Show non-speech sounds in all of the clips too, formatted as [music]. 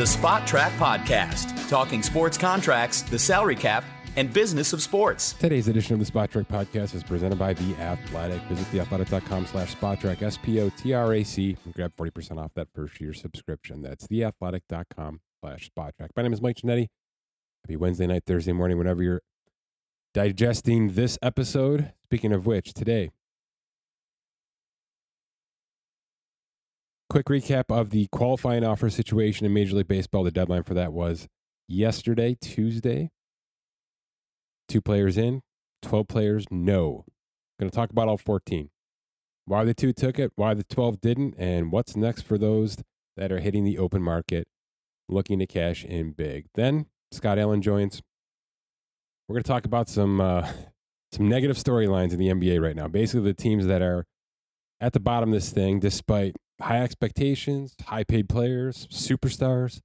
the Spotrac Podcast, talking sports contracts, the salary cap, and business of sports. Today's edition of the Spotrac Podcast is presented by The Athletic. Visit theathletic.com slash spotrac, S P O T R A C, and grab 40% off that first year subscription. That's theathletic.com slash spotrac. My name is Mike Ginnitti. Happy Wednesday night, Thursday morning, whenever you're digesting this episode. Speaking of which, today, quick recap of the qualifying offer situation in Major League Baseball. The deadline for that was yesterday, Tuesday. Two players in, 12 players no. Going to talk about all 14. Why the two took it, why the 12 didn't, and what's next for those that are hitting the open market looking to cash in big. Then Scott Allen joins. We're going to talk about some uh, [laughs] some negative storylines in the NBA right now. Basically, the teams that are at the bottom of this thing, despite high expectations, high paid players, superstars,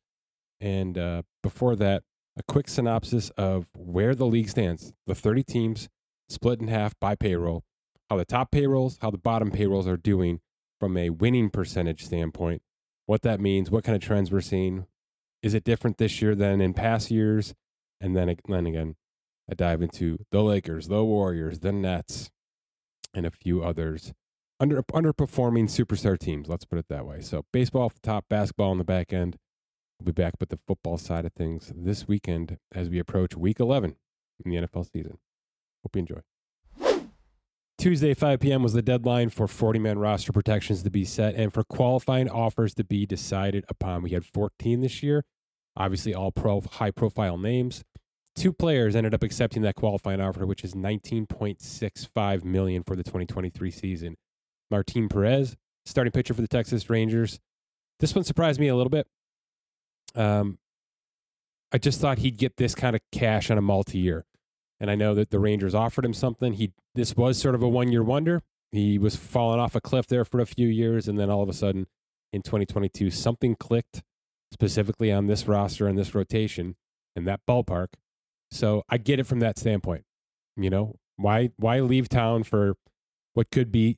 and uh, before that, a quick synopsis of where the league stands. The 30 teams split in half by payroll, how the top payrolls, how the bottom payrolls are doing from a winning percentage standpoint, what that means, what kind of trends we're seeing. Is it different this year than in past years? And then, then again, I dive into the Lakers, the Warriors, the Nets, and a few others. Under, underperforming superstar teams, let's put it that way. So, baseball off the top, basketball on the back end. We'll be back with the football side of things this weekend as we approach week 11 in the NFL season. Hope you enjoy. Tuesday, 5 p.m. was the deadline for 40 man roster protections to be set and for qualifying offers to be decided upon. We had 14 this year, obviously, all pro, high profile names. Two players ended up accepting that qualifying offer, which is 19.65 million for the 2023 season. Martin Perez, starting pitcher for the Texas Rangers. This one surprised me a little bit. Um, I just thought he'd get this kind of cash on a multi-year, and I know that the Rangers offered him something. He this was sort of a one-year wonder. He was falling off a cliff there for a few years, and then all of a sudden, in 2022, something clicked specifically on this roster and this rotation and that ballpark. So I get it from that standpoint. You know, why why leave town for what could be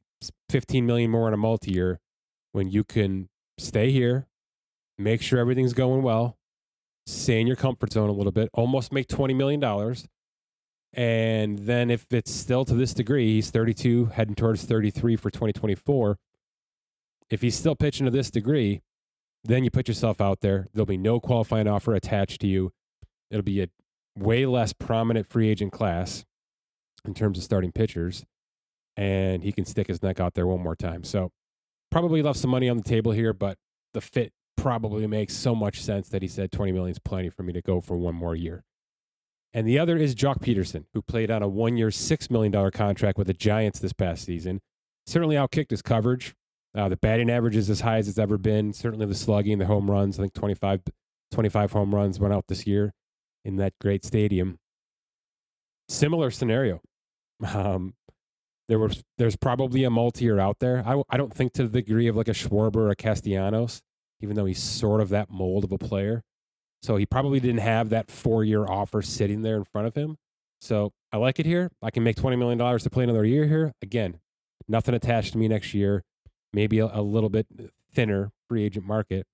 15 million more in a multi-year when you can stay here, make sure everything's going well, stay in your comfort zone a little bit, almost make $20 million. And then if it's still to this degree, he's 32, heading towards 33 for 2024. If he's still pitching to this degree, then you put yourself out there. There'll be no qualifying offer attached to you. It'll be a way less prominent free agent class in terms of starting pitchers. And he can stick his neck out there one more time. So probably left some money on the table here, but the fit probably makes so much sense that he said 20 million is plenty for me to go for one more year. And the other is Joc Pederson, who played on a one year, $6 million contract with the Giants this past season. Certainly outkicked his coverage. Uh, the batting average is as high as it's ever been. Certainly the slugging, the home runs. I think 25, 25 home runs went out this year in that great stadium. Similar scenario. Um, there was there's probably a multi-year out there. I, I don't think to the degree of like a Schwarber or a Castellanos, even though he's sort of that mold of a player. So he probably didn't have that four year offer sitting there in front of him. So I like it here. I can make $20 million to play another year here. Again, nothing attached to me next year. Maybe a, a little bit thinner free agent market.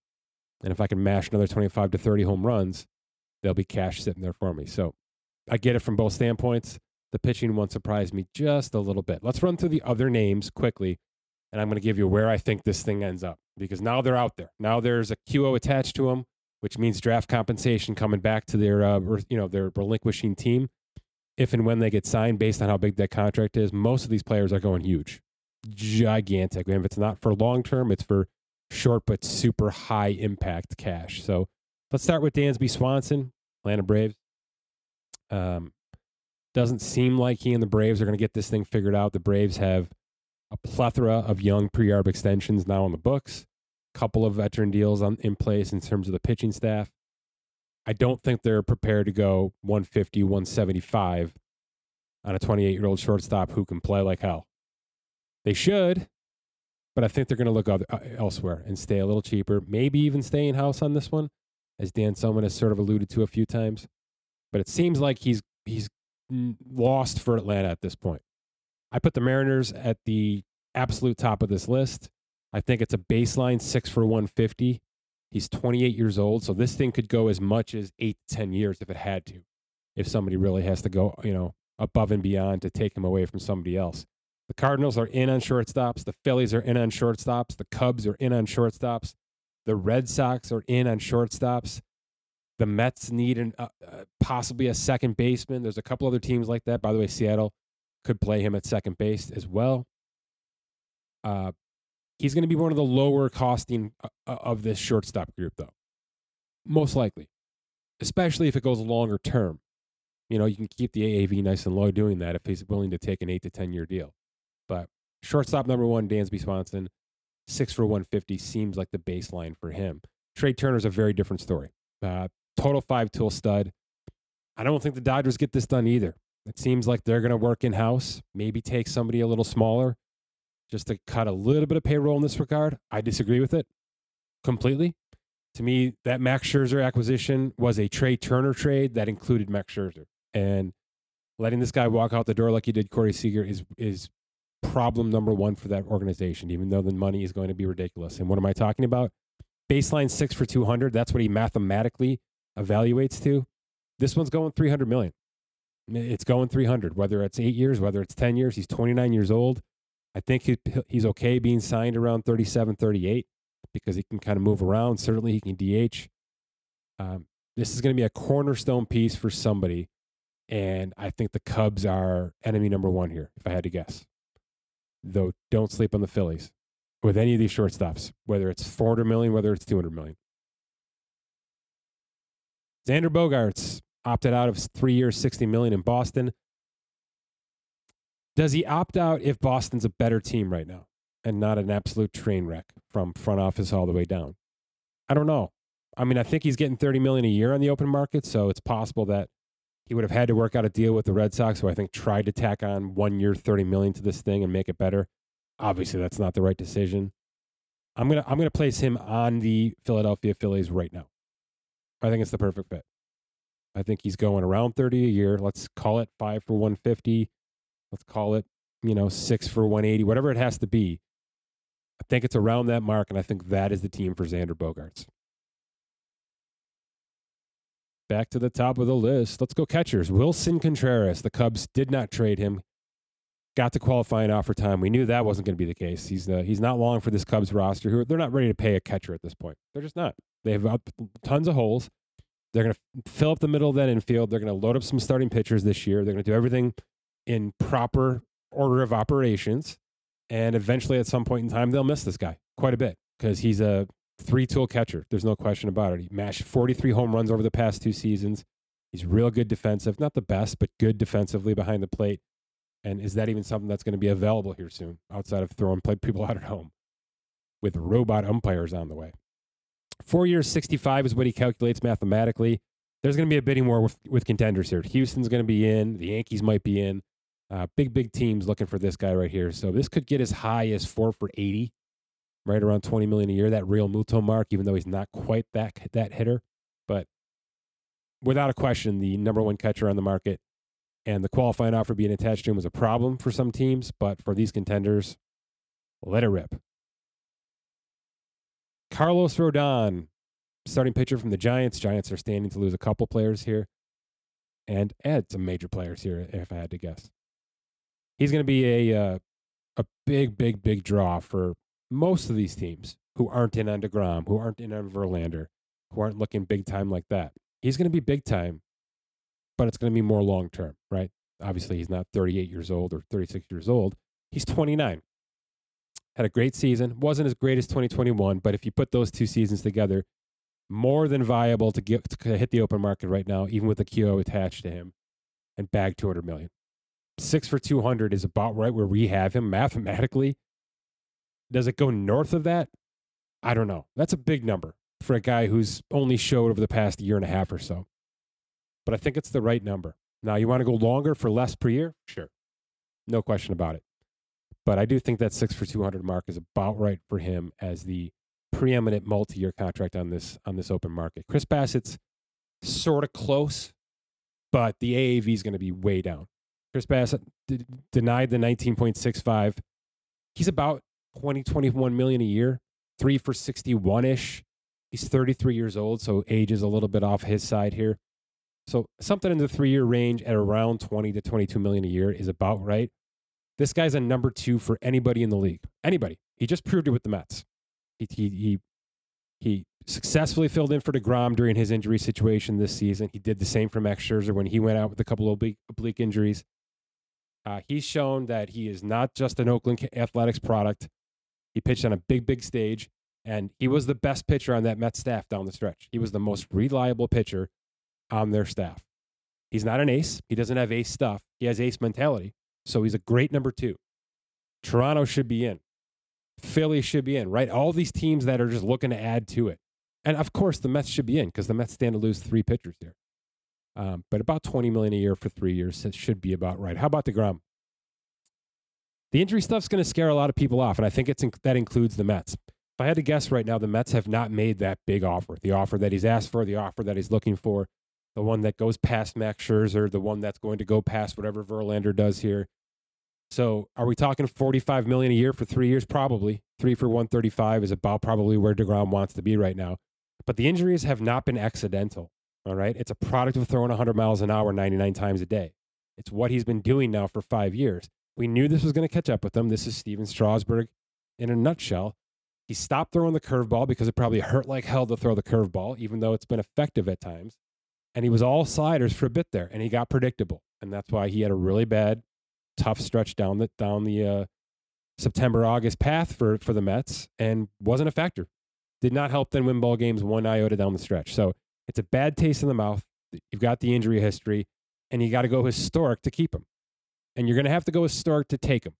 And if I can mash another 25 to 30 home runs, there'll be cash sitting there for me. So I get it from both standpoints. The pitching one surprised me just a little bit. Let's run through the other names quickly, and I'm going to give you where I think this thing ends up because now they're out there. Now there's a QO attached to them, which means draft compensation coming back to their uh, you know their relinquishing team if and when they get signed based on how big that contract is. Most of these players are going huge, gigantic. And if it's not for long term, it's for short but super high impact cash. So let's start with Dansby Swanson, Atlanta Braves. Um, doesn't seem like he and the Braves are going to get this thing figured out. The Braves have a plethora of young pre-arb extensions now on the books, a couple of veteran deals on, in place in terms of the pitching staff. I don't think they're prepared to go 150, 175 on a 28 year old shortstop who can play like hell. They should, but I think they're going to look other, uh, elsewhere and stay a little cheaper, maybe even stay in house on this one, as Dan Soman has sort of alluded to a few times. But it seems like he's he's lost for Atlanta at this point. I put the Mariners at the absolute top of this list. I think it's a baseline six for 150. He's 28 years old, so this thing could go as much as eight to 10 years if it had to, if somebody really has to go, you know, above and beyond to take him away from somebody else. The Cardinals are in on shortstops. The Phillies are in on shortstops. The Cubs are in on shortstops. The Red Sox are in on shortstops. The Mets need an, uh, uh, possibly a second baseman. There's a couple other teams like that. By the way, Seattle could play him at second base as well. Uh, he's going to be one of the lower costing uh, uh, of this shortstop group, though. Most likely, especially if it goes longer term. You know, you can keep the AAV nice and low doing that if he's willing to take an eight to 10 year deal. But shortstop number one, Dansby Swanson, six for 150 seems like the baseline for him. Trea Turner's a very different story. Uh, total five tool stud. I don't think the Dodgers get this done either. It seems like they're going to work in house, maybe take somebody a little smaller just to cut a little bit of payroll in this regard. I disagree with it completely. To me, that Max Scherzer acquisition was a Trea Turner trade that included Max Scherzer. And letting this guy walk out the door like he did Corey Seager is is problem number one for that organization, even though the money is going to be ridiculous. And what am I talking about? Baseline six for 200. That's what he mathematically evaluates to. This one's going 300 million. It's going 300, whether it's eight years, whether it's 10 years. He's 29 years old. I think he, he's okay being signed around 37, 38 because he can kind of move around. Certainly, he can DH. Um, this is going to be a cornerstone piece for somebody. And I think the Cubs are enemy number one here, if I had to guess. Though, don't sleep on the Phillies with any of these shortstops, whether it's 400 million, whether it's 200 million. Xander Bogaerts opted out of three years, 60 million in Boston. Does he opt out if Boston's a better team right now and not an absolute train wreck from front office all the way down? I don't know. I mean, I think he's getting 30 million a year on the open market, so it's possible that he would have had to work out a deal with the Red Sox, who I think tried to tack on one year 30 million to this thing and make it better. Obviously, that's not the right decision. I'm gonna I'm gonna place him on the Philadelphia Phillies right now. I think it's the perfect fit. I think he's going around 30 a year. Let's call it five for 150. Let's call it, you know, six for 180, whatever it has to be. I think it's around that mark, and I think that is the team for Xander Bogaerts. Back to the top of the list. Let's go catchers. Willson Contreras. The Cubs did not trade him. Got to qualifying offer time. We knew that wasn't going to be the case. He's uh, he's not long for this Cubs roster. Who they're not ready to pay a catcher at this point. They're just not. They have tons of holes. They're going to fill up the middle of that infield. They're going to load up some starting pitchers this year. They're going to do everything in proper order of operations. And eventually, at some point in time, they'll miss this guy quite a bit because he's a three tool catcher. There's no question about it. He mashed 43 home runs over the past two seasons. He's real good defensive, not the best, but good defensively behind the plate. And is that even something that's going to be available here soon outside of throwing play people [laughs] out at home with robot umpires on the way? Four years, 65 is what he calculates mathematically. There's going to be a bidding war with, with contenders here. Houston's going to be in. The Yankees might be in. Uh, big, big teams looking for this guy right here. So this could get as high as four for 80, right around 20 million a year, that Realmuto mark, even though he's not quite that, that hitter. But without a question, the number one catcher on the market and the qualifying offer being attached to him was a problem for some teams. But for these contenders, let it rip. Carlos Rodon, starting pitcher from the Giants. Giants are standing to lose a couple players here and add some major players here, if I had to guess he's going to be a uh, a big, big, big draw for most of these teams who aren't in on DeGrom, who aren't in on Verlander, who aren't looking big time like that. He's going to be big time, but it's going to be more long term, right? Obviously, he's not 38 years old or 36 years old. He's 29. Had a great season. Wasn't as great as 2021, but if you put those two seasons together, more than viable to get to hit the open market right now, even with the QO attached to him, and bag 200 million six for 200 is about right where we have him mathematically. Does it go north of that? I don't know. That's a big number for a guy who's only showed over the past year and a half or so. But I think it's the right number. Now, you want to go longer for less per year? Sure. No question about it. But I do think that six for 200 mark is about right for him as the preeminent multi-year contract on this on this open market. Chris Bassitt's sort of close, but the AAV is going to be way down. Chris Bassitt d- denied the 19.65. He's about 20, 21 million a year, three for 61 ish. He's 33 years old, so age is a little bit off his side here. So something in the three year range at around 20 to 22 million a year is about right. This guy's a number two for anybody in the league. Anybody. He just proved it with the Mets. He, he, he, he successfully filled in for DeGrom during his injury situation this season. He did the same for Max Scherzer when he went out with a couple of oblique, oblique injuries. Uh, he's shown that he is not just an Oakland Athletics product. He pitched on a big, big stage, and he was the best pitcher on that Mets staff down the stretch. He was the most reliable pitcher on their staff. He's not an ace. He doesn't have ace stuff. He has ace mentality. So he's a great number two. Toronto should be in. Philly should be in, right? All these teams that are just looking to add to it. And of course, the Mets should be in because the Mets stand to lose three pitchers here. Um, but about 20 million a year for three years should be about right. How about DeGrom? The injury stuff's going to scare a lot of people off, and I think it's in, that includes the Mets. If I had to guess right now, the Mets have not made that big offer. The offer that he's asked for, the offer that he's looking for, the one that goes past Max Scherzer, the one that's going to go past whatever Verlander does here. So, are we talking 45 million a year for three years? Probably. Three for 135 is about probably where DeGrom wants to be right now. But the injuries have not been accidental. All right. It's a product of throwing 100 miles an hour 99 times a day. It's what he's been doing now for five years. We knew this was going to catch up with him. This is Stephen Strasburg in a nutshell. He stopped throwing the curveball because it probably hurt like hell to throw the curveball, even though it's been effective at times. And he was all sliders for a bit there, and he got predictable. And that's why he had a really bad, tough stretch down the down the uh, September August path for for the Mets, and wasn't a factor. Did not help them win ball games one iota down the stretch. So it's a bad taste in the mouth. You've got the injury history, and you got to go historic to keep him. And you're going to have to go historic to take him,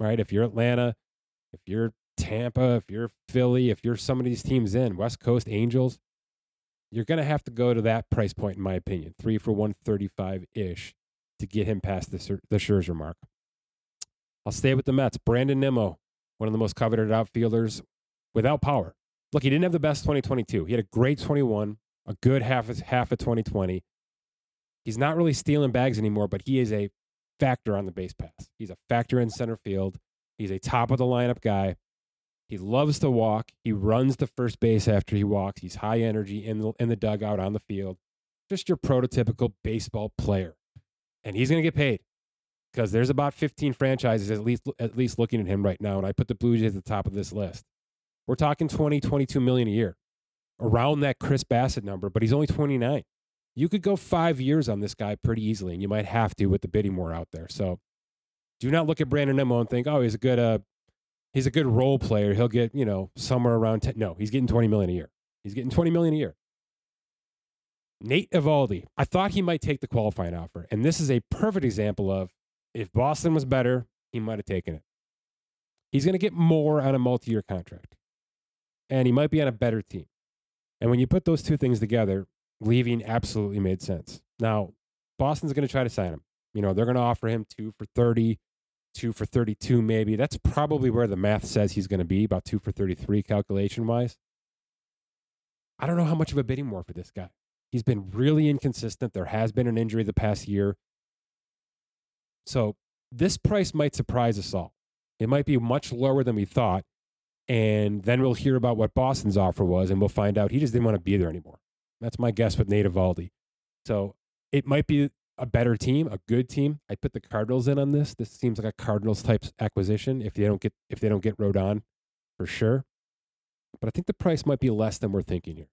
right? If you're Atlanta, if you're Tampa, if you're Philly, if you're some of these teams in West Coast Angels, you're going to have to go to that price point, in my opinion, three for 135 ish to get him past the, the Scherzer mark. I'll stay with the Mets. Brandon Nimmo, one of the most coveted outfielders without power. Look, he didn't have the best 2022. He had a great 21, a good half of, half of 2020. He's not really stealing bags anymore, but he is a factor on the base pass. He's a factor in center field. He's a top of the lineup guy. He loves to walk. He runs to first base after he walks. He's high energy in the, in the dugout on the field. Just your prototypical baseball player. And he's going to get paid because there's about 15 franchises at least at least looking at him right now and I put the Blue Jays at the top of this list. We're talking 20, 22 million a year. Around that Chris Bassitt number, but he's only 29. You could go 5 years on this guy pretty easily and you might have to with the bidding war out there. So do not look at Brandon Nimmo and think, "Oh, he's a good uh he's a good role player. He'll get, you know, somewhere around 10. No, he's getting 20 million a year. He's getting 20 million a year. Nate Eovaldi, I thought he might take the qualifying offer. And this is a perfect example of if Boston was better, he might have taken it. He's going to get more on a multi year contract. And he might be on a better team. And when you put those two things together, leaving absolutely made sense. Now, Boston's going to try to sign him. You know, they're going to offer him two for 30, two for 32, maybe. That's probably where the math says he's going to be, about two for 33 calculation wise. I don't know how much of a bidding war for this guy. He's been really inconsistent. There has been an injury the past year. So this price might surprise us all. It might be much lower than we thought. And then we'll hear about what Boston's offer was, and we'll find out he just didn't want to be there anymore. That's my guess with Nate Eovaldi. So it might be a better team, a good team. I put the Cardinals in on this. This seems like a Cardinals type acquisition if they don't get if they don't get Rodon for sure. But I think the price might be less than we're thinking here.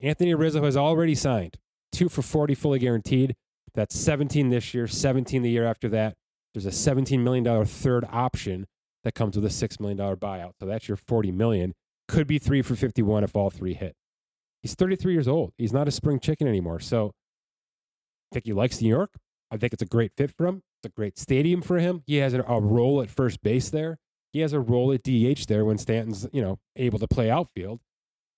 Anthony Rizzo has already signed two for 40 fully guaranteed. That's 17 this year, 17 the year after that. There's a $17 million third option that comes with a $6 million buyout. So that's your 40 million. Could be three for 51 if all three hit. He's 33 years old. He's not a spring chicken anymore. So I think he likes New York. I think it's a great fit for him. It's a great stadium for him. He has a, a role at first base there. He has a role at DH there when Stanton's, you know, able to play outfield.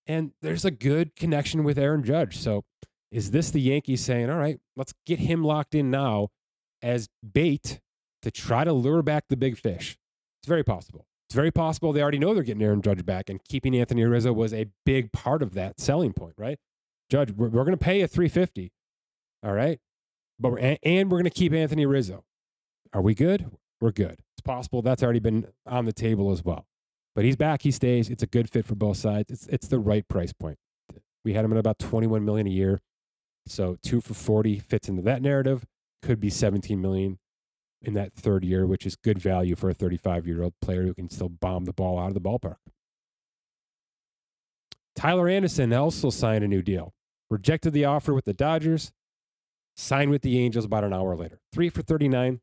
And there's a good connection with Aaron Judge. So is this the Yankees saying, all right, let's get him locked in now as bait to try to lure back the big fish? It's very possible. It's very possible they already know they're getting Aaron Judge back, and keeping Anthony Rizzo was a big part of that selling point, right? Judge, we're, we're going to pay a 350. All right. But we're, and we're going to keep Anthony Rizzo. Are we good? We're good. It's possible that's already been on the table as well. But he's back. He stays. It's a good fit for both sides. It's, it's the right price point. We had him at about 21 million a year. So two for 40 fits into that narrative. Could be 17 million in that third year, which is good value for a 35 year old player who can still bomb the ball out of the ballpark. Tyler Anderson also signed a new deal. Rejected the offer with the Dodgers, signed with the Angels about an hour later. Three for 39.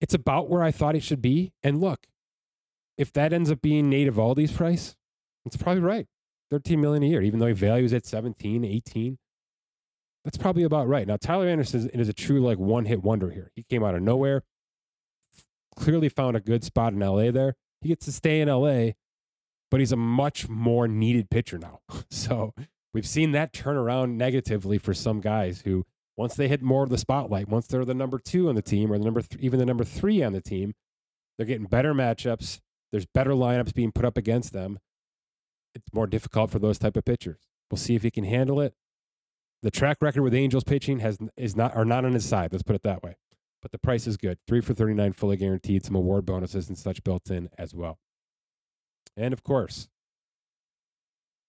It's about where I thought he should be. And look, if that ends up being Nate Eovaldi's price, it's probably right. 13 million a year, even though he values at 17, 18. That's probably about right. Now, Tyler Anderson is a true like one hit wonder here. He came out of nowhere, clearly found a good spot in LA there. He gets to stay in LA, but he's a much more needed pitcher now. [laughs] So we've seen that turn around negatively for some guys who, once they hit more of the spotlight, once they're the number two on the team or the number th- even the number three on the team, they're getting better matchups. There's better lineups being put up against them. It's more difficult for those type of pitchers. We'll see if he can handle it. The track record with Angels pitching has is not are not on his side. Let's put it that way. But the price is good. Three for thirty nine, fully guaranteed. Some award bonuses and such built in as well. And of course,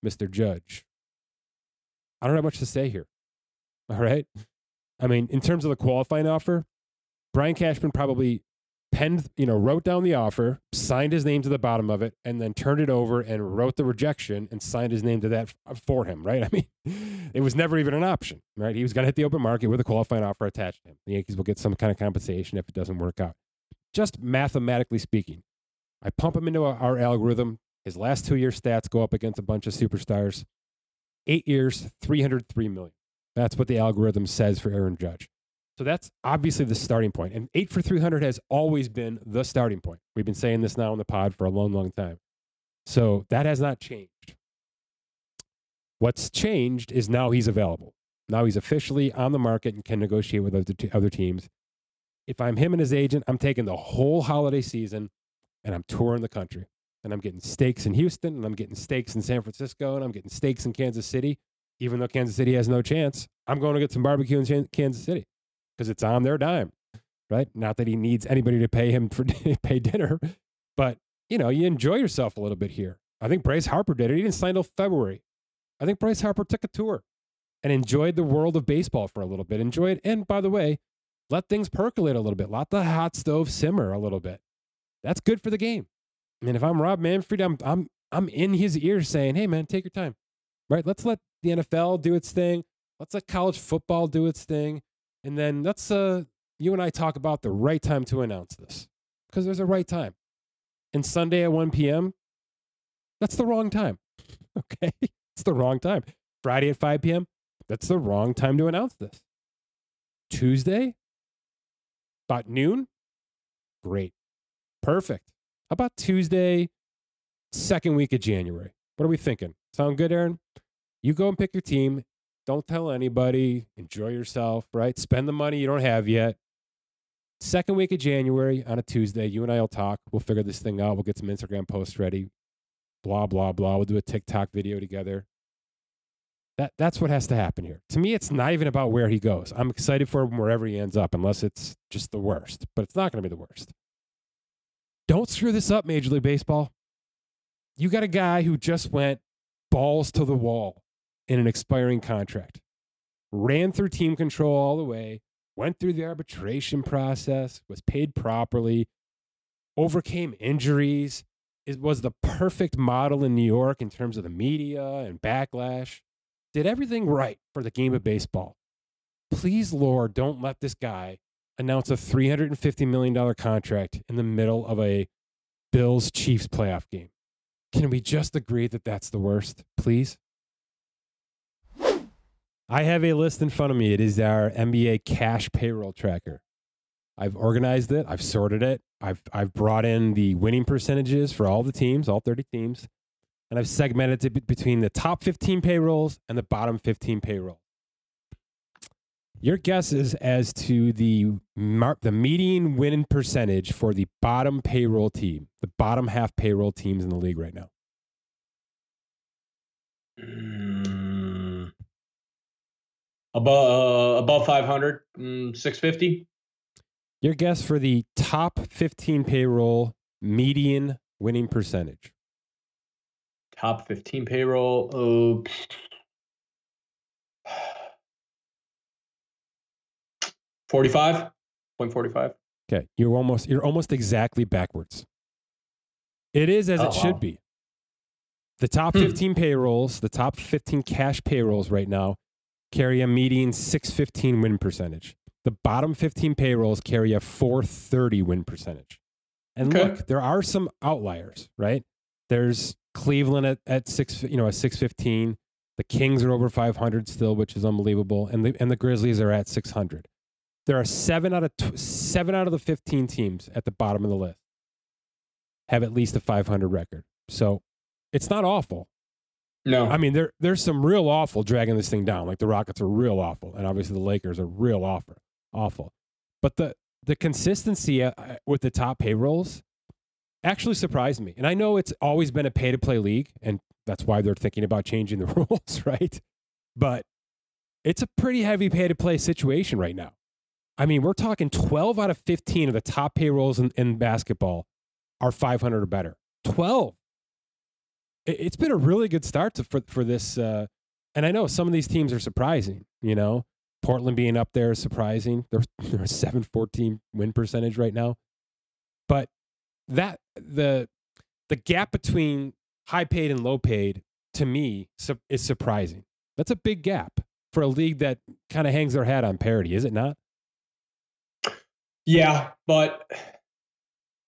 Mr. Judge. I don't have much to say here. [laughs] All right. I mean, in terms of the qualifying offer, Brian Cashman probably penned, you know, wrote down the offer, signed his name to the bottom of it, and then turned it over and wrote the rejection and signed his name to that for him, right? [laughs] I mean, it was never even an option, right? He was going to hit the open market with a qualifying offer attached to him. The Yankees will get some kind of compensation if it doesn't work out. Just mathematically speaking, I pump him into our algorithm. His last two year stats go up against a bunch of superstars. Eight years, 303 million. That's what the algorithm says for Aaron Judge. So that's obviously the starting point. And eight for 300 has always been the starting point. We've been saying this now in the pod for a long, long time. So that has not changed. What's changed is now he's available. Now he's officially on the market and can negotiate with other, t- other teams. If I'm him and his agent, I'm taking the whole holiday season and I'm touring the country. And I'm getting stakes in Houston and I'm getting stakes in San Francisco and I'm getting stakes in Kansas City. Even though Kansas City has no chance, I'm going to get some barbecue in Kansas City because it's on their dime, right? Not that he needs anybody to pay him for [laughs] pay dinner, but you know, you enjoy yourself a little bit here. I think Bryce Harper did it. He didn't sign till February. I think Bryce Harper took a tour and enjoyed the world of baseball for a little bit. Enjoyed, and by the way, let things percolate a little bit. Let the hot stove simmer a little bit. That's good for the game. I mean, if I'm Rob Manfred, I'm I'm I'm in his ear saying, "Hey, man, take your time." Right? Let's let the NFL do its thing. Let's let college football do its thing. And then let's uh, you and I talk about the right time to announce this because there's a right time. And Sunday at 1 p.m., that's the wrong time. [laughs] Okay. It's the wrong time. Friday at 5 p.m., that's the wrong time to announce this. Tuesday, about noon, great. Perfect. How about Tuesday, second week of January? What are we thinking? Sound good, Aaron? You go and pick your team don't tell anybody. Enjoy yourself, right? Spend the money you don't have yet. Second week of January on a Tuesday, you and I will talk. We'll figure this thing out. We'll get some Instagram posts ready. Blah, blah, blah. We'll do a TikTok video together. That, that's what has to happen here. To me, it's not even about where he goes. I'm excited for him wherever he ends up, unless it's just the worst, but it's not going to be the worst. Don't screw this up, Major League Baseball. You got a guy who just went balls to the wall in an expiring contract. Ran through team control all the way, went through the arbitration process, was paid properly, overcame injuries, it was the perfect model in New York in terms of the media and backlash, did everything right for the game of baseball. Please, Lord, don't let this guy announce a $350 million contract in the middle of a Bills Chiefs playoff game. Can we just agree that that's the worst, please? I have a list in front of me. It is our NBA cash payroll tracker. I've organized it, I've sorted it, I've, I've brought in the winning percentages for all the teams, all 30 teams, and I've segmented it between the top 15 payrolls and the bottom 15 payroll. Your guesses as to the mar- the median win percentage for the bottom payroll team, the bottom half payroll teams in the league right now. Mm, above uh, above 500, mm, 650. Your guess for the top 15 payroll median winning percentage. Top 15 payroll. Oh, 45. Point 45. Okay, you're almost you're almost exactly backwards. It is as Oh, it should wow. be. The top Hmm. 15 payrolls, the top 15 cash payrolls right now carry a median 615 win percentage. The bottom 15 payrolls carry a 430 win percentage. And Okay. look, there are some outliers, right? There's Cleveland at, at six, you know, at 615. The Kings are over 500 still, which is unbelievable, and the and the Grizzlies are at 600. There are seven out of tw- seven out of the 15 teams at the bottom of the list have at least a 500 record. So it's not awful. No. I mean, there there's some real awful dragging this thing down. Like the Rockets are real awful, and obviously the Lakers are real awful, awful. But the the consistency uh, uh, with the top payrolls actually surprised me. And I know it's always been a pay to play league, and that's why they're thinking about changing the [laughs] rules, right? But it's a pretty heavy pay to play situation right now. I mean, we're talking 12 out of 15 of the top payrolls in, in basketball are 500 or better. 12 it- it's been a really good start to, for for this. Uh, and I know some of these teams are surprising. You know, Portland being up there is surprising. They're [laughs] they're a seven fourteen win percentage right now, but that the the gap between high paid and low paid to me is surprising. That's a big gap for a league that kind of hangs their hat on parity, is it not? Yeah, but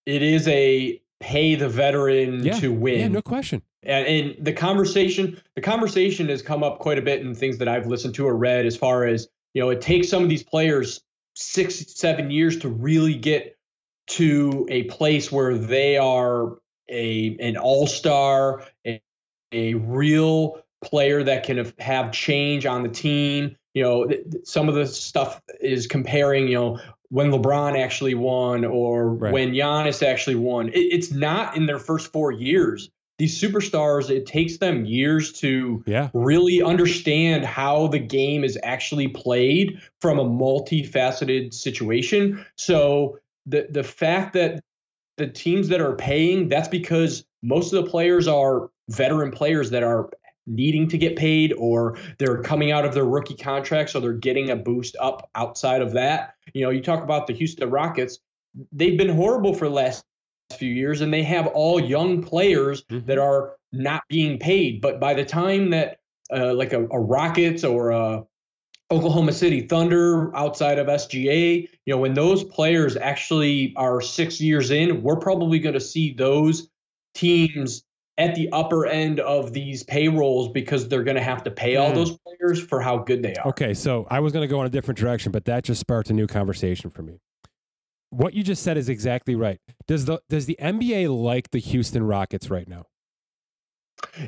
it is a pay the veteran Yeah. to win. Yeah, no question. and, and the conversation the conversation has come up quite a bit in things that i've listened to or read as far as you know it takes some of these players six seven years to really get to a place where they are a an all-star a, a real player that can have, change on the team you know some of the stuff is comparing you know when LeBron actually won or Right. when Giannis actually won. It, it's not in their first four years. These superstars, it takes them years to Yeah, really understand how the game is actually played from a multifaceted situation. So the the fact that the teams that are paying, that's because most of the players are veteran players that are needing to get paid or they're coming out of their rookie contract so they're getting a boost up outside of that. You know, you talk about the Houston Rockets, they've been horrible for the last few years and they have all young players Mhm. that are not being paid. But by the time that uh, like a, a Rockets or a Oklahoma City Thunder outside of SGA, you know, when those players actually are six years in, we're probably going to see those teams at the upper end of these payrolls because they're going to have to pay all Mm. those players for how good they are. Okay, so I was going to go in a different direction, but that just sparked a new conversation for me. What you just said is exactly right. Does the does the NBA like the Houston Rockets right now?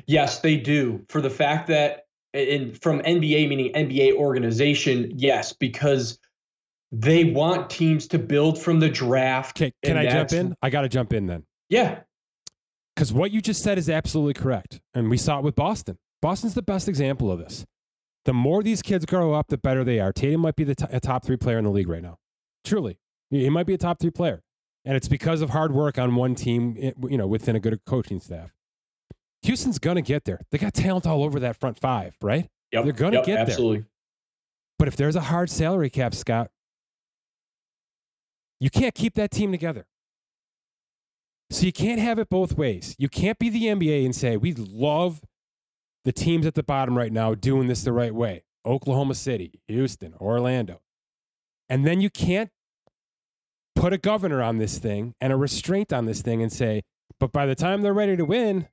Yes, they do. For the fact that, in from NBA meaning NBA organization, yes, because they want teams to build from the draft. Okay, can I jump in? I got to jump in then. Yeah, Because what you just said is absolutely correct. And we saw it with Boston. Boston's the best example of this. The more these kids grow up, the better they are. Tatum might be the t- a top three player in the league right now. Truly. He might be a top three player. And it's because of hard work on one team, you know, within a good coaching staff. Houston's going to get there. They got talent all over that front five, right? yep, They're gonna yep, get there. absolutely. But if there's a hard salary cap, Scott, you can't keep that team together. So you can't have it both ways. You can't be the NBA and say, we love the teams at the bottom right now doing this the right way Oklahoma City, Houston, Orlando. And then you can't put a governor on this thing and a restraint on this thing and say, but by the time they're ready to win,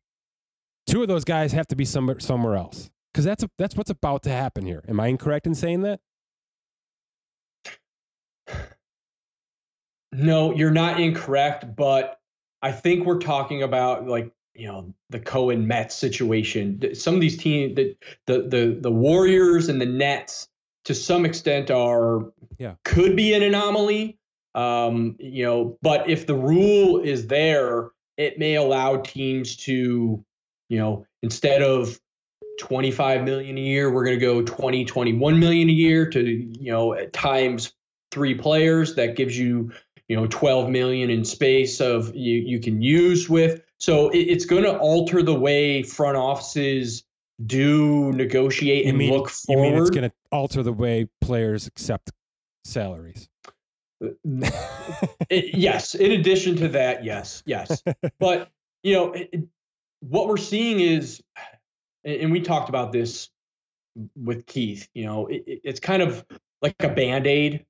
two of those guys have to be somewhere, else. Because that's, that's what's about to happen here. Am I incorrect in saying that? No, you're not incorrect, but I think we're talking about like you know the Cohen Mets situation. Some of these teams, the the the the Warriors and the Nets, to some extent, are Yeah. could be an anomaly. Um, you know, but if the rule is there, it may allow teams to, you know, instead of 25 million a year, we're going to go 20, 21 million a year to, you know, at times three players. That gives you, you know, 12 million in space of you you can use with. So it, it's going to alter the way front offices do negotiate You and mean, look you mean it's going to alter the way players accept salaries. Uh, it- [laughs] yes. In addition to that, yes, yes. [laughs] But you know, it, what we're seeing is, and we talked about this with Keith. You know, it, it- it's kind of like a band aid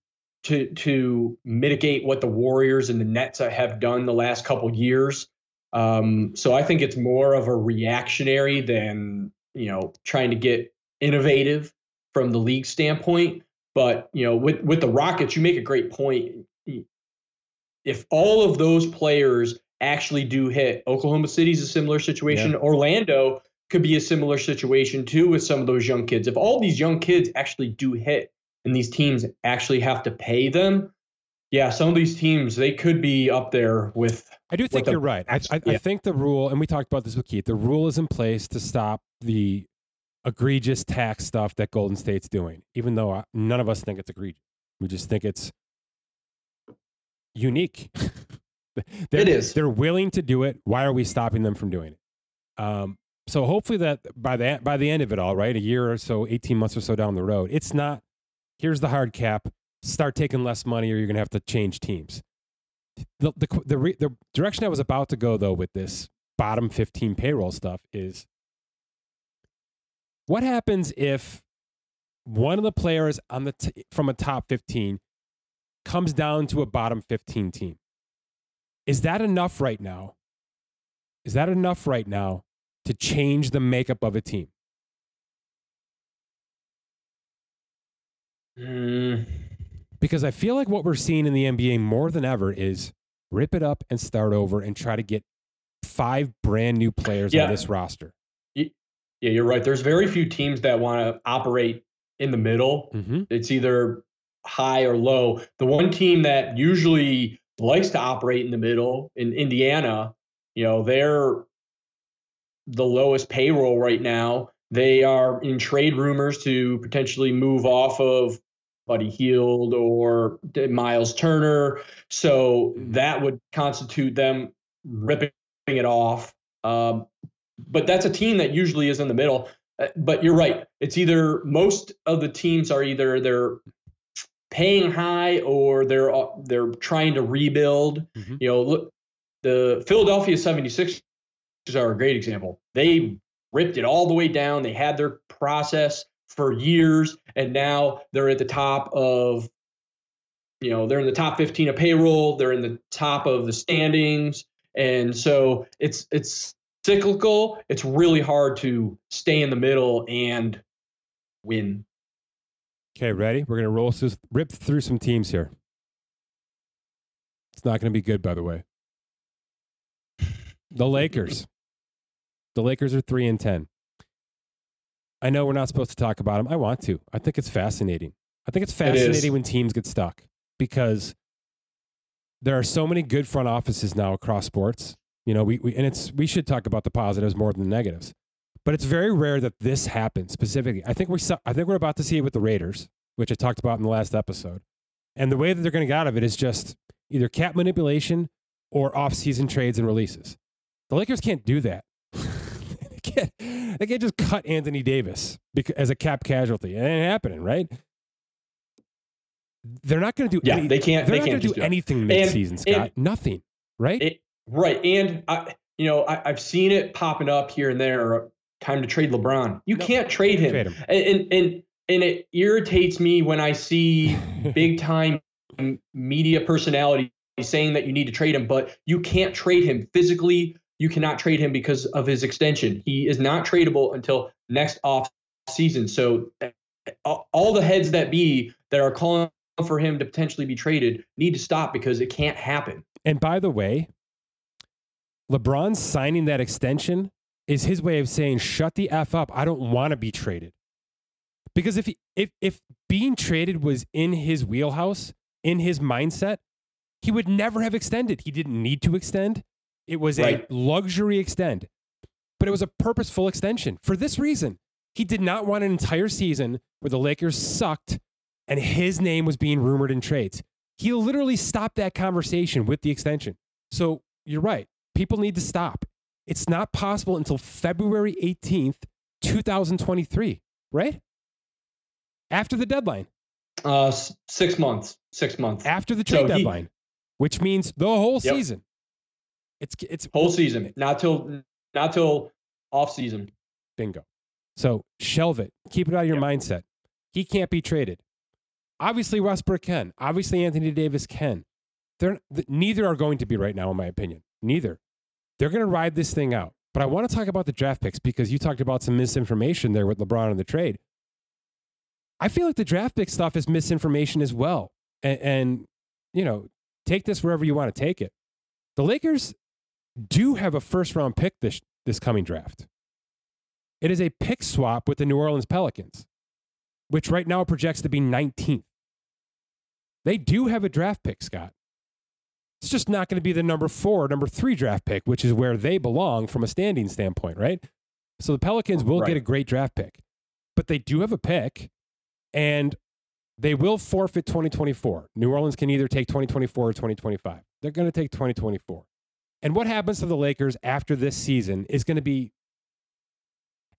to to mitigate what the Warriors and the Nets have done the last couple years. Um, so I think it's more of a reactionary than you know trying to get innovative from the league standpoint. But you know, with with the Rockets, you make a great point. If all of those players actually do hit, Oklahoma City's a similar situation. Orlando could be a similar situation too with some of those young kids. If all these young kids actually do hit, and these teams actually have to pay them, yeah, some of these teams they could be up there with. I do think the- you're right. I, I, I think the rule, and we talked about this with Keith, the rule is in place to stop the egregious tax stuff that Golden State's doing, even though I, none of us think it's egregious. We just think it's unique. [laughs] They're- It is. They're willing to do it. Why are we stopping them from doing it? Um, so hopefully that by the by the end of it all, right, a year or so, eighteen months or so down the road, it's not. Here's the hard cap. Start taking less money, or you're going to have to change teams. The the the, re, the direction I was about to go though with this bottom fifteen payroll stuff is what happens if one of the players on the t- from a top 15 comes down to a bottom 15 team is that enough right now is that enough right now to change the makeup of a team Mm, because i feel like what we're seeing in the nba more than ever is rip it up and start over and try to get five brand new players Yeah. on this roster yeah, you're right. There's very few teams that want to operate in the middle. mm-hmm. It's either high or low. The one team that usually likes to operate in the middle in Indiana, you know, they're the lowest payroll right now. They are in trade rumors to potentially move off of Buddy Hield or Myles Turner. So that would constitute them ripping it off. Um, but that's a team that usually is in the middle. Uh, But you're right. It's either most of the teams are either they're paying high or they're uh, they're trying to rebuild. Mhm. You know, look, the Philadelphia 76ers are a great example. They ripped it all the way down. They had their process for years, and now they're at the top of, you know, they're in the top 15 of payroll. They're in the top of the standings, and so it's it's cyclical. It's really hard to stay in the middle and win. Okay, ready? We're gonna roll through, rip through some teams here. It's not gonna be good, by the way. The Lakers. The Lakers are three and ten. I know we're not supposed to talk about them. I want to. I think it's fascinating. I think it's fascinating when teams get stuck because there are so many good front offices now across sports. You know, we, we and it's we should talk about the positives more than the negatives. But it's very rare that this happens specifically. I think we saw, I think we're about to see it with the Raiders, which I talked about in the last episode. And the way that they're going to get out of it is just either cap manipulation or off-season trades and releases. The Lakers can't do that. They, can't, they can't just cut Anthony Davis because, as a cap casualty. It ain't happening, right? They're not going to do. Yeah, any, they can't- They're they not can't do do anything mid-season, Scott. Nothing, right? It, right, and I, you know, I, I've seen it popping up here and there. Uh, time to trade LeBron. You No, can't trade him. Trade him. and and and, and it irritates me when I see [laughs] big time media personality saying that you need to trade him, but you can't trade him physically. You cannot trade him because of his extension. He is not tradable until next off season. So eh, all all the heads that be that are calling for him to potentially be traded need to stop because it can't happen. And by the way, LeBron signing that extension is his way of saying, shut the F up. I don't want to be traded. Because if, he, if, if being traded was in his wheelhouse, in his mindset, he would never have extended. He didn't need to extend. It was Right. a luxury extend, but it was a purposeful extension for this reason. He did not want an entire season where the Lakers sucked and his name was being rumored in trades. He literally stopped that conversation with the extension. So you're right. People need to stop. It's not possible until February 18th, 2023, right? After the deadline. Uh, six months. Six months after the trade so deadline, he, which means the whole yep. season. It's it's whole season, not till not till off season. Bingo. So shelve it. Keep it out of your yep. mindset. He can't be traded. Obviously, Westbrook can. Obviously, Anthony Davis can. They're neither are going to be right now, in my opinion. Neither. They're going to ride this thing out. But I want to talk about the draft picks because you talked about some misinformation there with LeBron and the trade. I feel like the draft pick stuff is misinformation as well. And, and you know, take this wherever you want to take it. The Lakers do have a first round pick this this coming draft. It is a pick swap with the New Orleans Pelicans, which right now projects to be 19th. They do have a draft pick, Scott. It's just not going to be the number four, number three draft pick, which is where they belong from a standing standpoint, right? So the Pelicans will right. get a great draft pick, but they do have a pick and they will forfeit 2024. New Orleans can either take 2024 or 2025. They're going to take 2024. And what happens to the Lakers after this season is going to be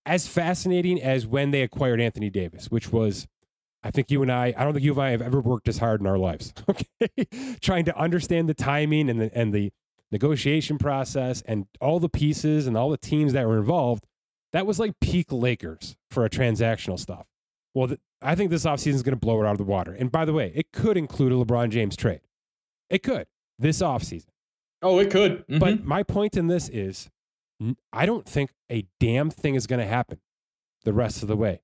as fascinating as when they acquired Anthony Davis, which was I think you and I, I don't think you and I have ever worked as hard in our lives. [laughs] Okay. Trying to understand the timing and the, and the negotiation process and all the pieces and all the teams that were involved. That was like peak Lakers for a transactional stuff. Well, th- I think this offseason is going to blow it out of the water. And by the way, it could include a LeBron James trade. It could this offseason. Oh, it could. Mm-hmm. But my point in this is I don't think a damn thing is going to happen the rest of the way.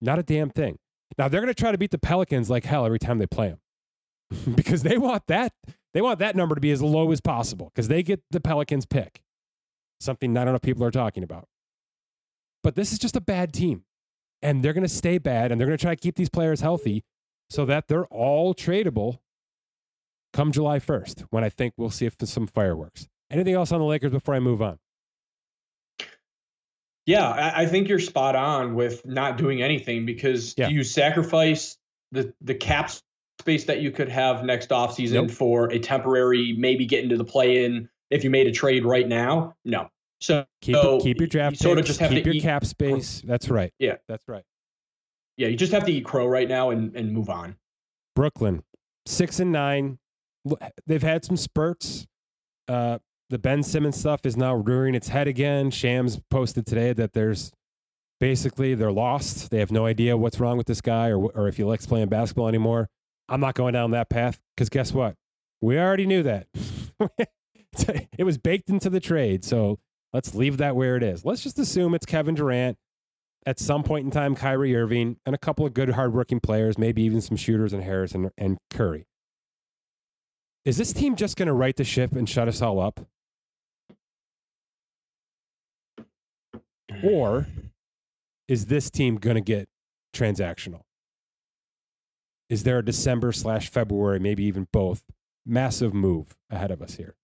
Not a damn thing. Now they're going to try to beat the Pelicans like hell every time they play them [laughs] because they want that they want that number to be as low as possible because they get the Pelicans pick. Something not enough people are talking about. But this is just a bad team. And they're going to stay bad and they're going to try to keep these players healthy so that they're all tradable come July 1st when I think we'll see if there's some fireworks. Anything else on the Lakers before I move on? Yeah, I, I think you're spot on with not doing anything because yeah. you sacrifice the the cap space that you could have next offseason nope. for a temporary maybe get into the play in if you made a trade right now. No. So keep, so keep your draft you sort of just have keep to your eat, cap space. That's right. Yeah. That's right. Yeah, you just have to eat crow right now and, and move on. Brooklyn, six and nine. They've had some spurts. Uh, the Ben Simmons stuff is now rearing its head again. Shams posted today that there's basically they're lost. They have no idea what's wrong with this guy or, or if he likes playing basketball anymore. I'm not going down that path because guess what? We already knew that. [laughs] it was baked into the trade. So let's leave that where it is. Let's just assume it's Kevin Durant, at some point in time, Kyrie Irving, and a couple of good, hardworking players, maybe even some shooters and Harris and, and Curry. Is this team just going to right the ship and shut us all up? Or is this team going to get transactional? Is there a December slash February, maybe even both, massive move ahead of us here?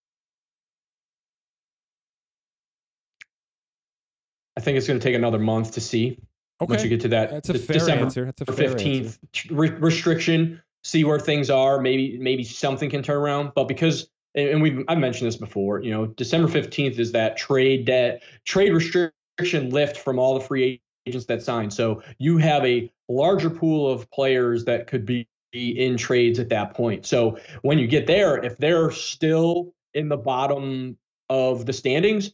I think it's going to take another month to see. Okay. Once you get to that, that's a fair December answer. That's a fifteenth re- restriction. See where things are. Maybe maybe something can turn around. But because and we I've mentioned this before. You know, December fifteenth is that trade debt trade restriction lift from all the free agents that signed. So you have a larger pool of players that could be in trades at that point. So when you get there, if they're still in the bottom of the standings,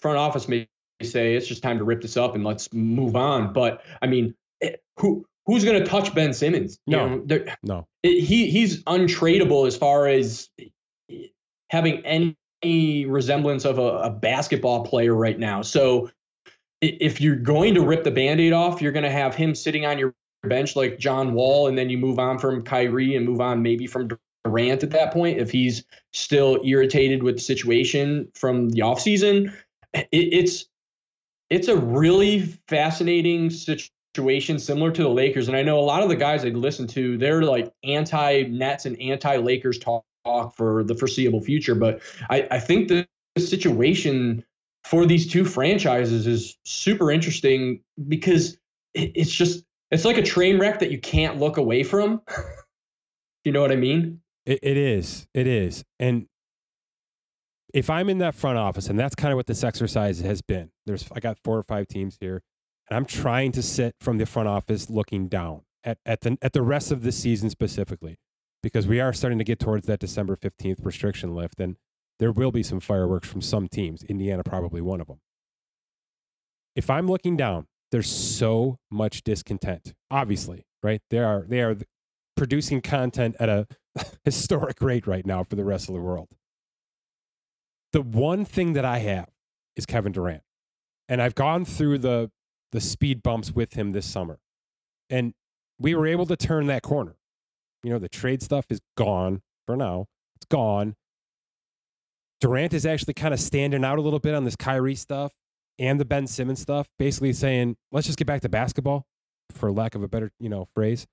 front office may say it's just time to rip this up and let's move on. But I mean, eh, who who's going to touch Ben Simmons? No, you know, no. It, he he's untradeable as far as having any resemblance of a, a basketball player right now. So if you're going to rip the band-aid off, you're going to have him sitting on your bench like John Wall, and then you move on from Kyrie and move on maybe from Durant at that point if he's still irritated with the situation from the offseason. It, it's it's a really fascinating situation similar to the Lakers. And I know a lot of the guys I listen to, they're like anti Nets and anti Lakers talk talk for the foreseeable future. But I, I think the situation for these two franchises is super interesting because it's just it's like a train wreck that you can't look away from. [laughs] you know what I mean? It, it is. It is. And if I'm in that front office, and that's kind of what this exercise has been. There's I got four or five teams here, and I'm trying to sit from the front office looking down. at, at the at the rest of the season specifically, because we are starting to get towards that December fifteenth restriction lift, and there will be some fireworks from some teams. Indiana probably one of them. If I'm looking down, there's so much discontent. Obviously, right? They are they are producing content at a [laughs] historic rate right now for the rest of the world. The one thing that I have is Kevin Durant. And I've gone through the the speed bumps with him this summer. And we were able to turn that corner. You know, the trade stuff is gone for now. It's gone. Durant is actually kind of standing out a little bit on this Kyrie stuff and the Ben Simmons stuff, basically saying, let's just get back to basketball, for lack of a better, you know, phrase.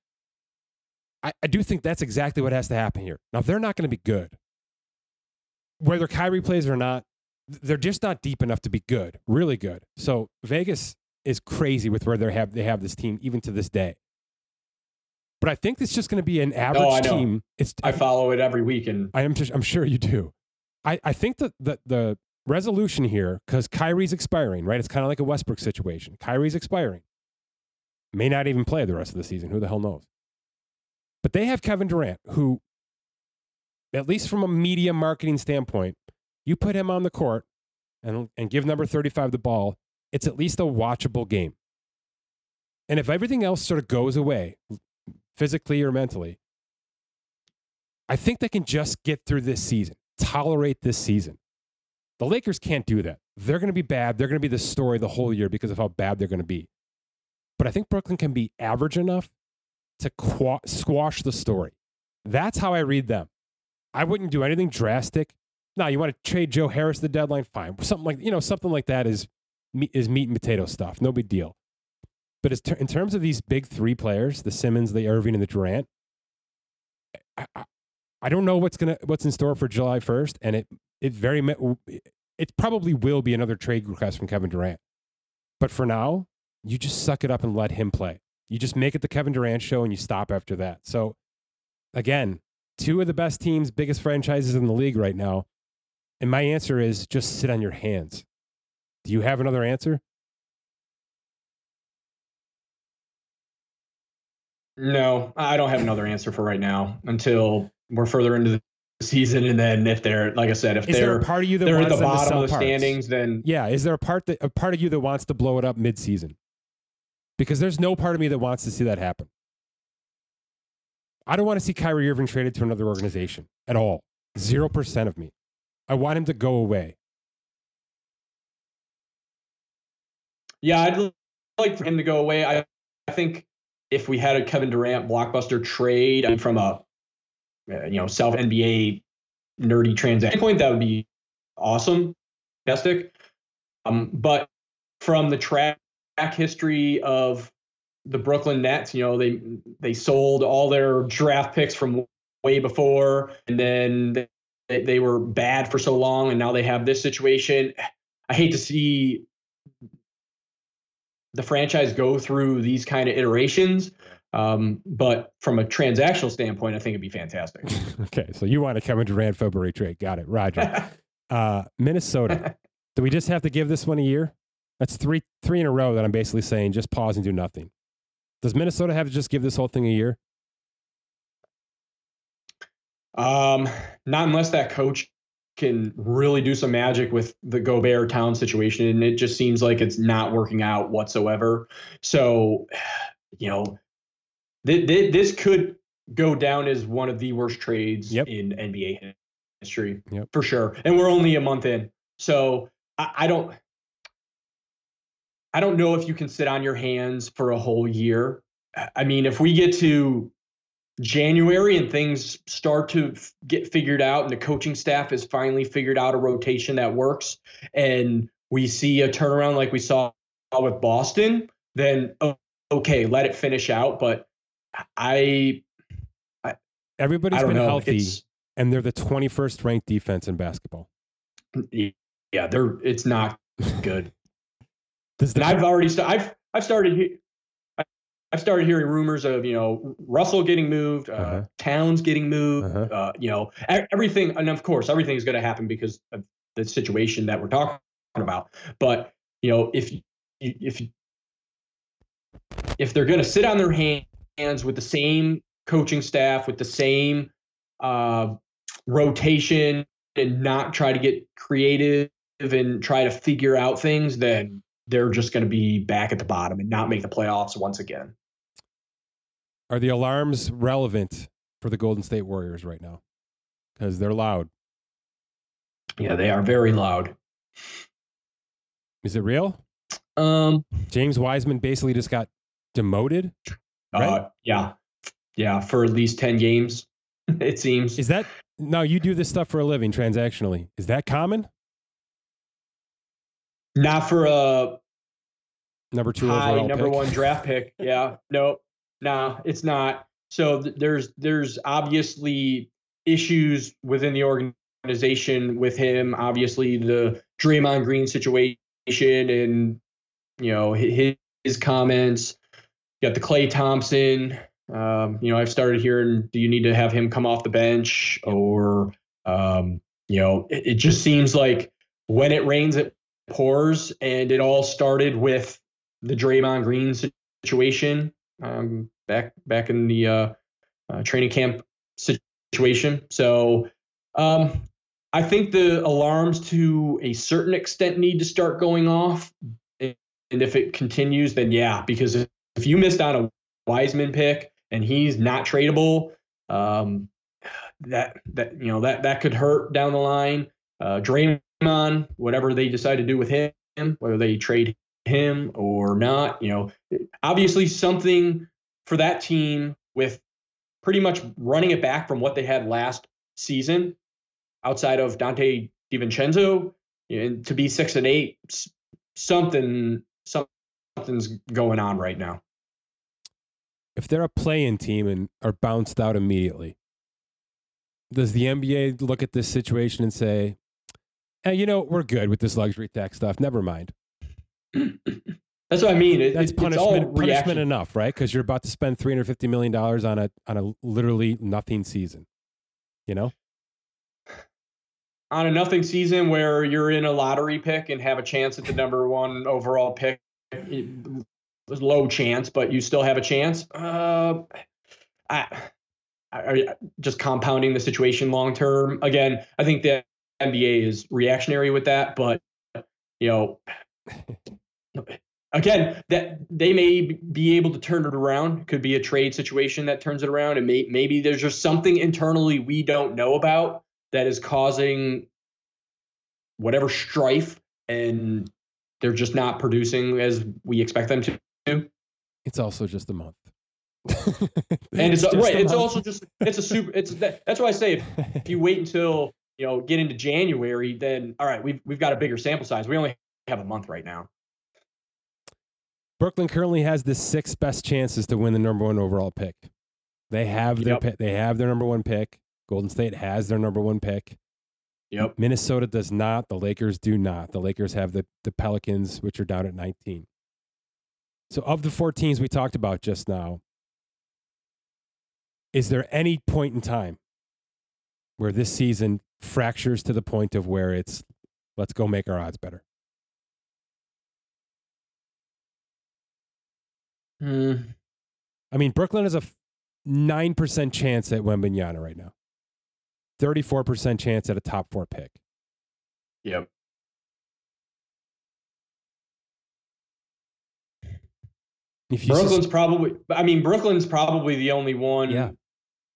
I, I do think that's exactly what has to happen here. Now, if they're not going to be good. Whether Kyrie plays or not, they're just not deep enough to be good, really good. So Vegas is crazy with where they have they have this team even to this day. But I think it's just going to be an average no, team. It's I follow it every week, and I am just, I'm sure you do. I, I think that the, the resolution here, because Kyrie's expiring, right? It's kind of like a Westbrook situation. Kyrie's expiring. May not even play the rest of the season. Who the hell knows? But they have Kevin Durant, who, at least from a media marketing standpoint, you put him on the court and, and give number 35 the ball, it's at least a watchable game. And if everything else sort of goes away, physically or mentally, I think they can just get through this season, tolerate this season. The Lakers can't do that. They're going to be bad. They're going to be the story the whole year because of how bad they're going to be. But I think Brooklyn can be average enough to qu- squash the story. That's how I read them. I wouldn't do anything drastic. Now, you want to trade Joe Harris the deadline? Fine. Something like you know, something like that is is meat and potato stuff. No big deal. But ter- in terms of these big three players, the Simmons, the Irving, and the Durant, I, I, I don't know what's gonna what's in store for July first, and it it very it probably will be another trade request from Kevin Durant. But for now, you just suck it up and let him play. You just make it the Kevin Durant show and you stop after that. So again, two of the best teams, biggest franchises in the league right now. And my answer is just sit on your hands. Do you have another answer? No, I don't have another answer for right now until we're further into the season. And then if they're, like I said, if is they're part of you that they're at the bottom of the parts? standings, then yeah, is there a part that a part of you that wants to blow it up mid-season? Because there's no part of me that wants to see that happen. I don't want to see Kyrie Irving traded to another organization at all. Zero percent of me. I want him to go away. Yeah, I'd like for him to go away. I, I think if we had a Kevin Durant blockbuster trade I mean, from a uh, you know self NBA nerdy transaction point, that would be awesome, fantastic. Um, but from the track history of the Brooklyn Nets, you know they they sold all their draft picks from way before, and then they, they were bad for so long, and now they have this situation. I hate to see the franchise go through these kind of iterations. Um, but from a transactional standpoint, I think it'd be fantastic. [laughs] okay, so you want a Kevin Durant February trade? Got it, Roger. [laughs] uh, Minnesota. [laughs] Do we just have to give this one a year? That's three three in a row that I'm basically saying just pause and do nothing. Does Minnesota have to just give this whole thing a year? Um, not unless that coach can really do some magic with the Gobert Town situation. And it just seems like it's not working out whatsoever. So, [sighs] you know, th- th- this could go down as one of the worst trades yep. in NBA history yep. for sure. And we're only a month in. So I, I don't. I don't know if you can sit on your hands for a whole year. I mean, if we get to January and things start to f- get figured out and the coaching staff has finally figured out a rotation that works and we see a turnaround like we saw with Boston, then okay, let it finish out. But I, I everybody's I been know. healthy it's, and they're the 21st ranked defense in basketball. Mm, yeah, they're it's not good. [laughs] and I've already st- I've I've started I've started hearing rumors of you know Russell getting moved, uh, uh-huh. Towns getting moved, uh-huh. uh, you know everything, and of course everything is going to happen because of the situation that we're talking about. But you know if if if they're going to sit on their hands hands with the same coaching staff, with the same uh, rotation, and not try to get creative and try to figure out things, then they're just going to be back at the bottom and not make the playoffs once again. Are the alarms relevant for the Golden State Warriors right now? Because they're loud. Yeah, they are very loud. Is it real? Um, James Wiseman basically just got demoted. Right? Uh, yeah, yeah, for at least ten games, [laughs] it seems. Is that now you do this stuff for a living transactionally? Is that common? Not for a number two high overall number pick? one draft pick. [laughs] Yeah, no, nah, it's not. So th- there's there's obviously issues within the organization with him. Obviously, the Draymond Green situation and you know his, his comments. You got the Klay Thompson. Um, you know, I've started hearing, do you need to have him come off the bench, or um, you know, it, it just seems like when it rains, it pours, and it all started with the Draymond Green situation um, back back in the uh, uh, training camp situation. So um, I think the alarms to a certain extent need to start going off, and, if it continues, then yeah, because if, if you missed out a Wiseman pick and he's not tradable, um, that that you know that that could hurt down the line. Uh, Draymond, whatever they decide to do with him, whether they trade him or not, you know, obviously something for that team with pretty much running it back from what they had last season, outside of Donte DiVincenzo, and to be six and eight, something something's going on right now. If they're a play-in team and are bounced out immediately, does the NBA look at this situation and say, hey, you know, we're good with this luxury tax stuff. Never mind. That's what I mean. It, That's it, punishment, punishment enough, right? Because you're about to spend three hundred fifty million dollars on a on a literally nothing season. You know, on a nothing season where you're in a lottery pick and have a chance at the number one overall pick. It was Low chance, but you still have a chance. Uh, I, I, just compounding the situation long term. Again, I think the NBA is reactionary with that, but you know [laughs] again, that they may be able to turn it around. Could be a trade situation that turns it around, and may, maybe there's just something internally we don't know about that is causing whatever strife, and they're just not producing as we expect them to. It's also just a month. [laughs] and it's, [laughs] it's right. It's month. also just it's a super. It's that, that's why I say if, if you wait until you know get into January, then all right, we've we've got a bigger sample size. We only have a month right now. Brooklyn currently has the sixth best chances to win the number one overall pick. They have their Yep. pick. They have their number one pick. Golden State has their number one pick. Yep. Minnesota does not. The Lakers do not. The Lakers have the, the Pelicans, which are down at 19. So, of the four teams we talked about just now, is there any point in time where this season fractures to the point of where it's let's go make our odds better? Hmm. I mean, Brooklyn has a 9% chance at Wembanyama right now, 34% chance at a top four pick. Yep. If you sus- Brooklyn's probably. I mean, Brooklyn's probably the only one. Yeah.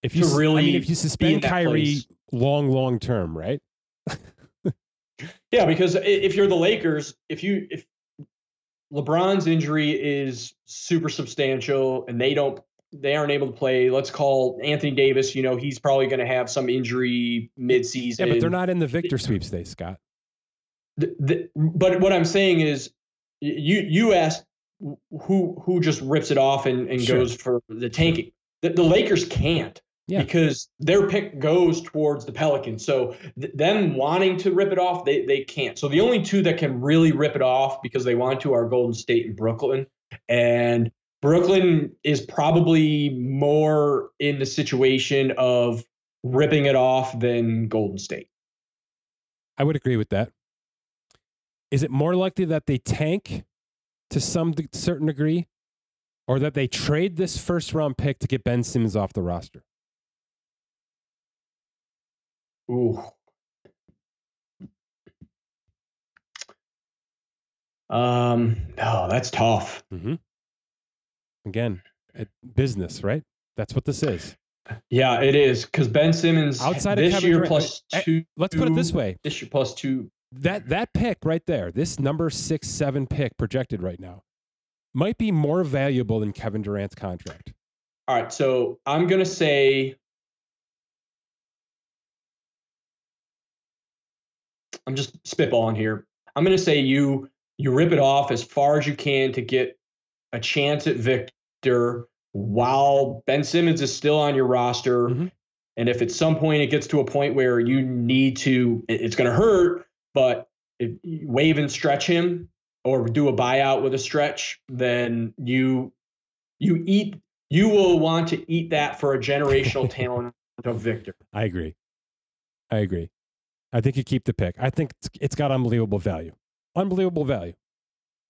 if you to s- I really mean, if you suspend that Kyrie place. long, long term, right? [laughs] Yeah, because if you're the Lakers, if you if LeBron's injury is super substantial and they don't they aren't able to play, let's call Anthony Davis, you know, he's probably going to have some injury midseason. Yeah, but they're not in the victor sweepstakes, Scott. The, the, but what I'm saying is you you asked who who just rips it off and, and Sure. goes for the tanking. The, the Lakers can't. Yeah. Because their pick goes towards the Pelicans. So th- them wanting to rip it off, they they can't. So the only two that can really rip it off because they want to are Golden State and Brooklyn. And Brooklyn is probably more in the situation of ripping it off than Golden State. I would agree with that. Is it more likely that they tank to some certain degree or that they trade this first round pick to get Ben Simmons off the roster? Ooh. Um, no, that's tough. Mm-hmm. Again, business, right? That's what this is. Yeah, it is because Ben Simmons outside this of year Durant, eh, two. Let's put it this way: this year plus two. That that pick right there, this number six seven pick projected right now, might be more valuable than Kevin Durant's contract. All right, so I'm gonna say I'm just spitballing here. I'm gonna say you you rip it off as far as you can to get a chance at Victor while Ben Simmons is still on your roster. Mm-hmm. And if at some point it gets to a point where you need to, it's going to hurt, but if wave and stretch him or do a buyout with a stretch, then you you eat you will want to eat that for a generational [laughs] talent of Victor. I agree. I agree. I think you keep the pick. I think it's, it's got unbelievable value. Unbelievable value.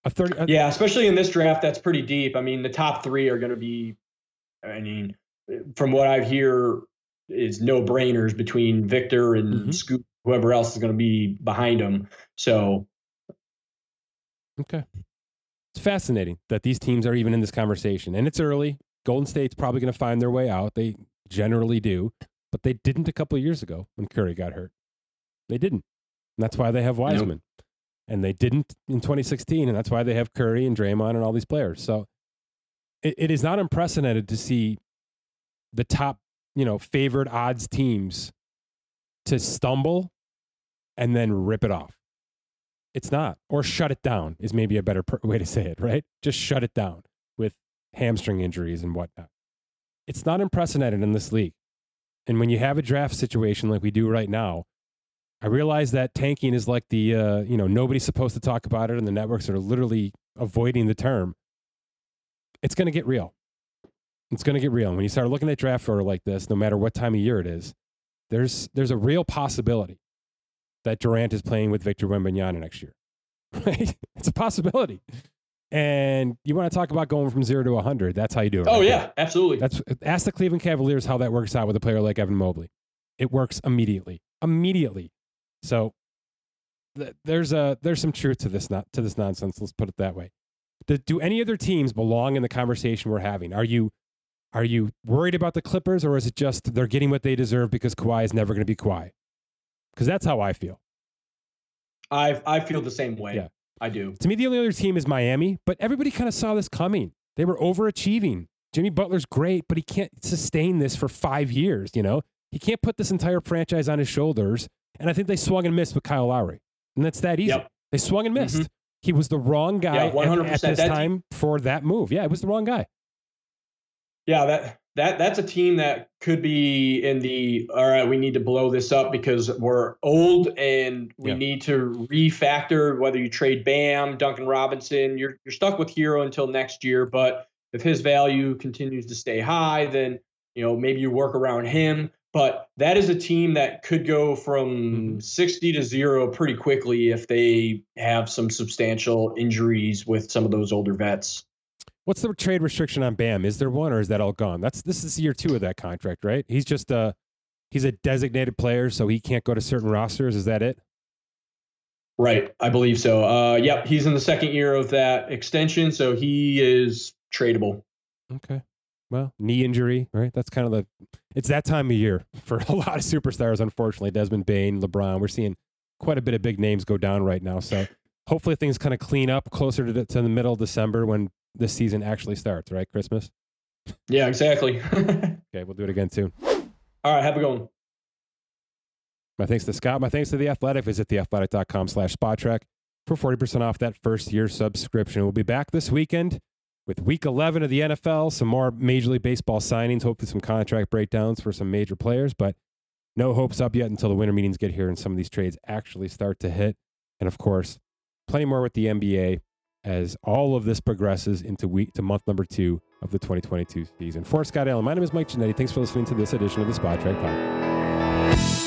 A 30 a, Yeah, especially in this draft that's pretty deep. I mean, the top 3 are going to be I mean, from what I hear is no brainers between Victor and mm-hmm. Scoot whoever else is going to be behind him. So Okay. It's fascinating that these teams are even in this conversation. And it's early. Golden State's probably going to find their way out. They generally do, but they didn't a couple years ago when Curry got hurt. They didn't. And that's why they have Wiseman. Nope. And they didn't in 2016. And that's why they have Curry and Draymond and all these players. So it, it is not unprecedented to see the top, you know, favored odds teams to stumble and then rip it off. It's not. Or shut it down is maybe a better per- [laughs] way to say it, right? Just shut it down with hamstring injuries and whatnot. It's not unprecedented in this league. And when you have a draft situation like we do right now, I realize that tanking is like the, uh, you know, nobody's supposed to talk about it, and the networks are literally avoiding the term. It's going to get real. It's going to get real. And when you start looking at draft order like this, no matter what time of year it is, there's there's a real possibility that Durant is playing with Victor Wembanyama next year. [laughs] Right? It's a possibility. And you want to talk about going from zero to 100. That's how you do it. Oh, right yeah, there. absolutely. That's Ask the Cleveland Cavaliers how that works out with a player like Evan Mobley. It works immediately. Immediately. So th- there's a there's some truth to this not to this nonsense. Let's put it that way. Do, do any other teams belong in the conversation we're having? Are you are you worried about the Clippers, or is it just they're getting what they deserve because Kawhi is never going to be Kawhi? Because that's how I feel. I I feel the same way. Yeah. I do. To me, the only other team is Miami, but everybody kind of saw this coming. They were overachieving. Jimmy Butler's great, but he can't sustain this for five years. You know, he can't put this entire franchise on his shoulders. And I think they swung and missed with Kyle Lowry, and that's that easy. Yep. They swung and missed. Mm-hmm. He was the wrong guy yeah, at, at, this time for that move. Yeah, it was the wrong guy. Yeah, that that that's a team that could be in the all right we need to blow this up because we're old and we yeah. need to refactor whether you trade bam duncan robinson you're, you're stuck with Herro until next year but if his value continues to stay high then you know maybe you work around him but that is a team that could go from mm-hmm. 60 to 0 pretty quickly if they have some substantial injuries with some of those older vets What's the trade restriction on Bam? Is there one, or is that all gone? That's this is year two of that contract, right? He's just a he's a designated player, so he can't go to certain rosters. Is that it? Right, I believe so. Uh, yep, he's in the second year of that extension, so he is tradable. Okay. Well, knee injury, right? That's kind of the it's that time of year for a [laughs] lot of superstars. Unfortunately, Desmond Bane, LeBron. We're seeing quite a bit of big names go down right now. So hopefully things kind of clean up closer to the, to the middle of December when this season actually starts, right? Christmas. Yeah, exactly. [laughs] okay, we'll do it again soon. All right, have a good one. My thanks to Scott. My thanks to The Athletic. Visit theathletic.com slash spotrac for 40% off that first year subscription. We'll be back this weekend with week 11 of the NFL, some more Major League Baseball signings, hopefully some contract breakdowns for some major players, but no hopes up yet until the winter meetings get here and some of these trades actually start to hit. And of course, plenty more with the NBA as all of this progresses into week to month number two of the 2022 season. For Scott Allen, my name is Mike Ginnitti. Thanks for listening to this edition of the Spotrac Pod.